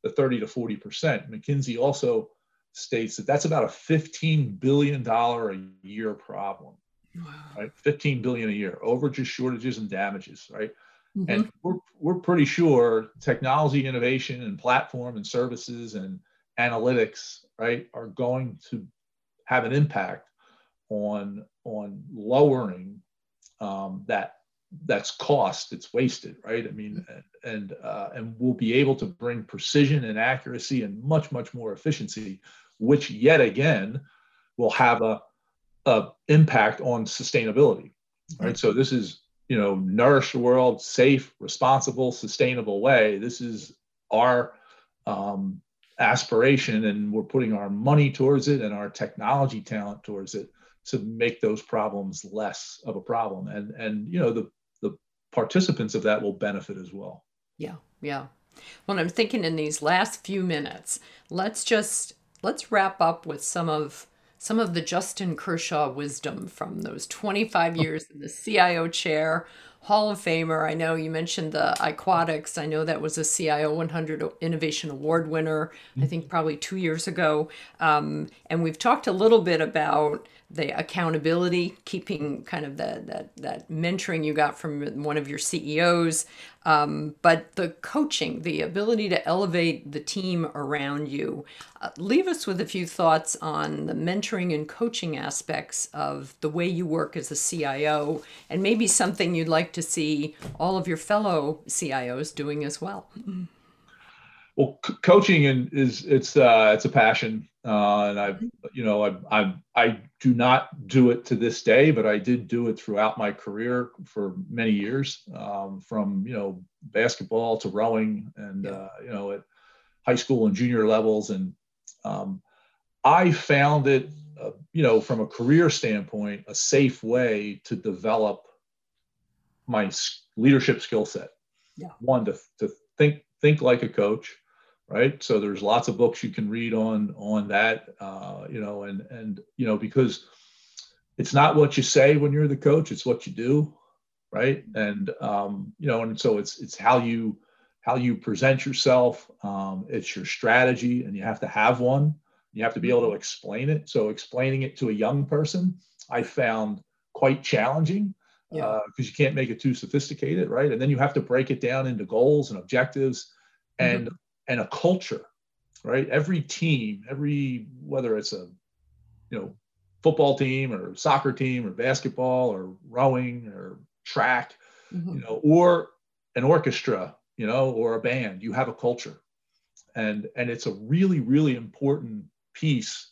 S2: the 30 to 40 percent. McKinsey also states that that's about a 15 billion dollar a year problem, wow. right? 15 billion a year, overages, shortages, and damages, right? Mm-hmm. And we're, we're pretty sure technology innovation and platform and services and analytics, right, are going to have an impact on on lowering um, that that's cost it's wasted right? I mean and uh, and we'll be able to bring precision and accuracy and much much more efficiency which yet again will have a, a impact on sustainability right? So this is you know nourish the world safe responsible sustainable way. This is our um, aspiration and we're putting our money towards it and our technology talent towards it to make those problems less of a problem. And and you know the the participants of that will benefit as well.
S1: Yeah yeah. Well i'm thinking in these last few minutes let's just let's wrap up with some of some of the justin kershaw wisdom from those 25 years in the cio chair Hall of Famer. I know you mentioned the iQuatics. I know that was a CIO 100 Innovation Award winner, I think probably two years ago. Um, and we've talked a little bit about the accountability, keeping kind of that that that mentoring you got from one of your CEOs, um, but the coaching, the ability to elevate the team around you. Uh, leave us with a few thoughts on the mentoring and coaching aspects of the way you work as a CIO, and maybe something you'd like to see all of your fellow CIOs doing as well.
S2: Well, c- coaching and is it's uh, it's a passion uh, and I, you know, I, I, I do not do it to this day, but I did do it throughout my career for many years, um, from you know basketball to rowing, and uh, you know at high school and junior levels, and um, I found it, uh, you know, from a career standpoint, a safe way to develop my leadership skill set.
S1: Yeah.
S2: One to to think think like a coach right? So there's lots of books you can read on on that uh, you know and and you know because it's not what you say when you're the coach it's what you do right? And um, you know and so it's it's how you how you present yourself um, it's your strategy and you have to have one. You have to be able to explain it. So explaining it to a young person i found quite challenging because yeah. uh, you can't make it too sophisticated right and then you have to break it down into goals and objectives and mm-hmm and a culture, right? Every team, every whether it's a you know football team or soccer team or basketball or rowing or track, mm-hmm. you know, or an orchestra, you know, or a band, you have a culture. And and it's a really, really important piece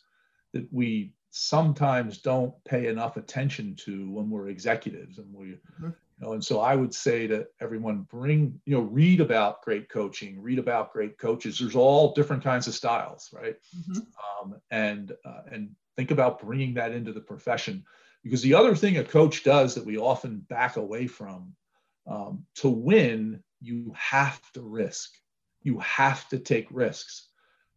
S2: that we sometimes don't pay enough attention to when we're executives and we mm-hmm know, and so I would say to everyone, bring, you know, read about great coaching, read about great coaches. There's all different kinds of styles, right? Mm-hmm. Um, and uh, and think about bringing that into the profession, because the other thing a coach does that we often back away from, um, to win, you have to risk, you have to take risks,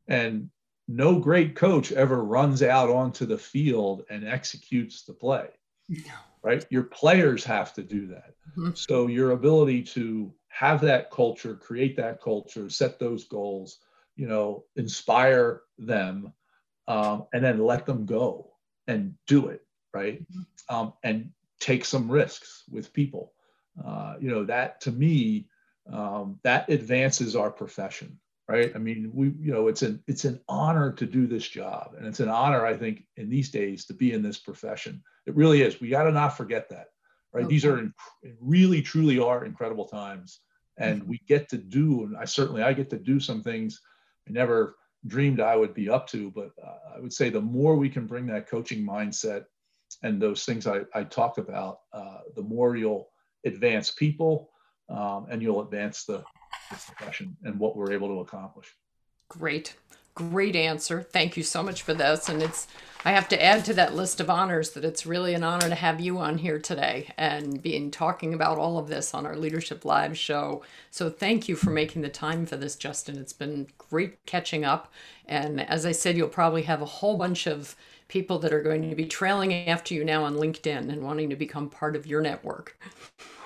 S2: and no great coach ever runs out onto the field and executes the play. No right? Your players have to do that. Mm-hmm. So your ability to have that culture, create that culture, set those goals, you know, inspire them, um, and then let them go and do it, right? Mm-hmm. Um, and take some risks with people. Uh, you know, that to me, um, that advances our profession right i mean we you know it's an it's an honor to do this job and it's an honor i think in these days to be in this profession it really is we got to not forget that right okay. these are really truly are incredible times and mm-hmm. we get to do and i certainly i get to do some things i never dreamed i would be up to but uh, i would say the more we can bring that coaching mindset and those things i, I talked about uh, the more you'll advance people um, and you'll advance the profession and what we're able to accomplish.
S1: Great. Great answer. Thank you so much for this. And it's, I have to add to that list of honors that it's really an honor to have you on here today and being talking about all of this on our Leadership Live show. So thank you for making the time for this, Justin. It's been great catching up. And as I said, you'll probably have a whole bunch of people that are going to be trailing after you now on LinkedIn and wanting to become part of your network.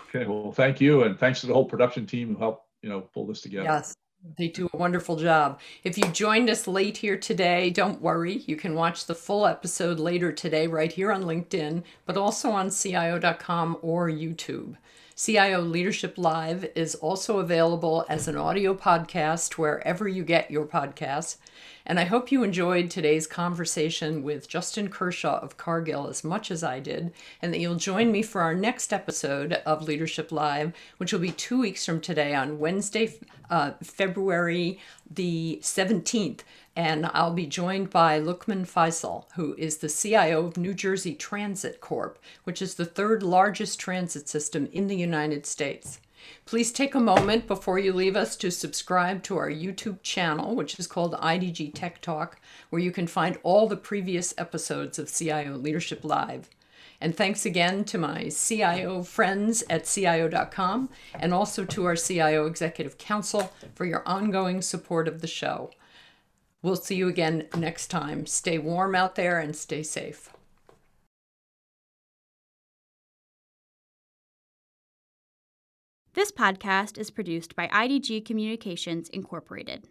S2: Okay, well, thank you. And thanks to the whole production team who helped you know pull this together.
S1: Yes. They do a wonderful job. If you joined us late here today, don't worry. You can watch the full episode later today, right here on LinkedIn, but also on CIO.com or YouTube. CIO Leadership Live is also available as an audio podcast wherever you get your podcasts. And I hope you enjoyed today's conversation with Justin Kershaw of Cargill as much as I did, and that you'll join me for our next episode of Leadership Live, which will be two weeks from today on Wednesday, uh, February the 17th. And I'll be joined by Lookman Fazal, who is the CIO of New Jersey Transit Corp., which is the third largest transit system in the United States. Please take a moment before you leave us to subscribe to our YouTube channel, which is called IDG Tech Talk, where you can find all the previous episodes of CIO Leadership Live. And thanks again to my CIO friends at CIO.com and also to our CIO Executive Council for your ongoing support of the show. We'll see you again next time. Stay warm out there and stay safe.
S3: This podcast is produced by IDG Communications Incorporated.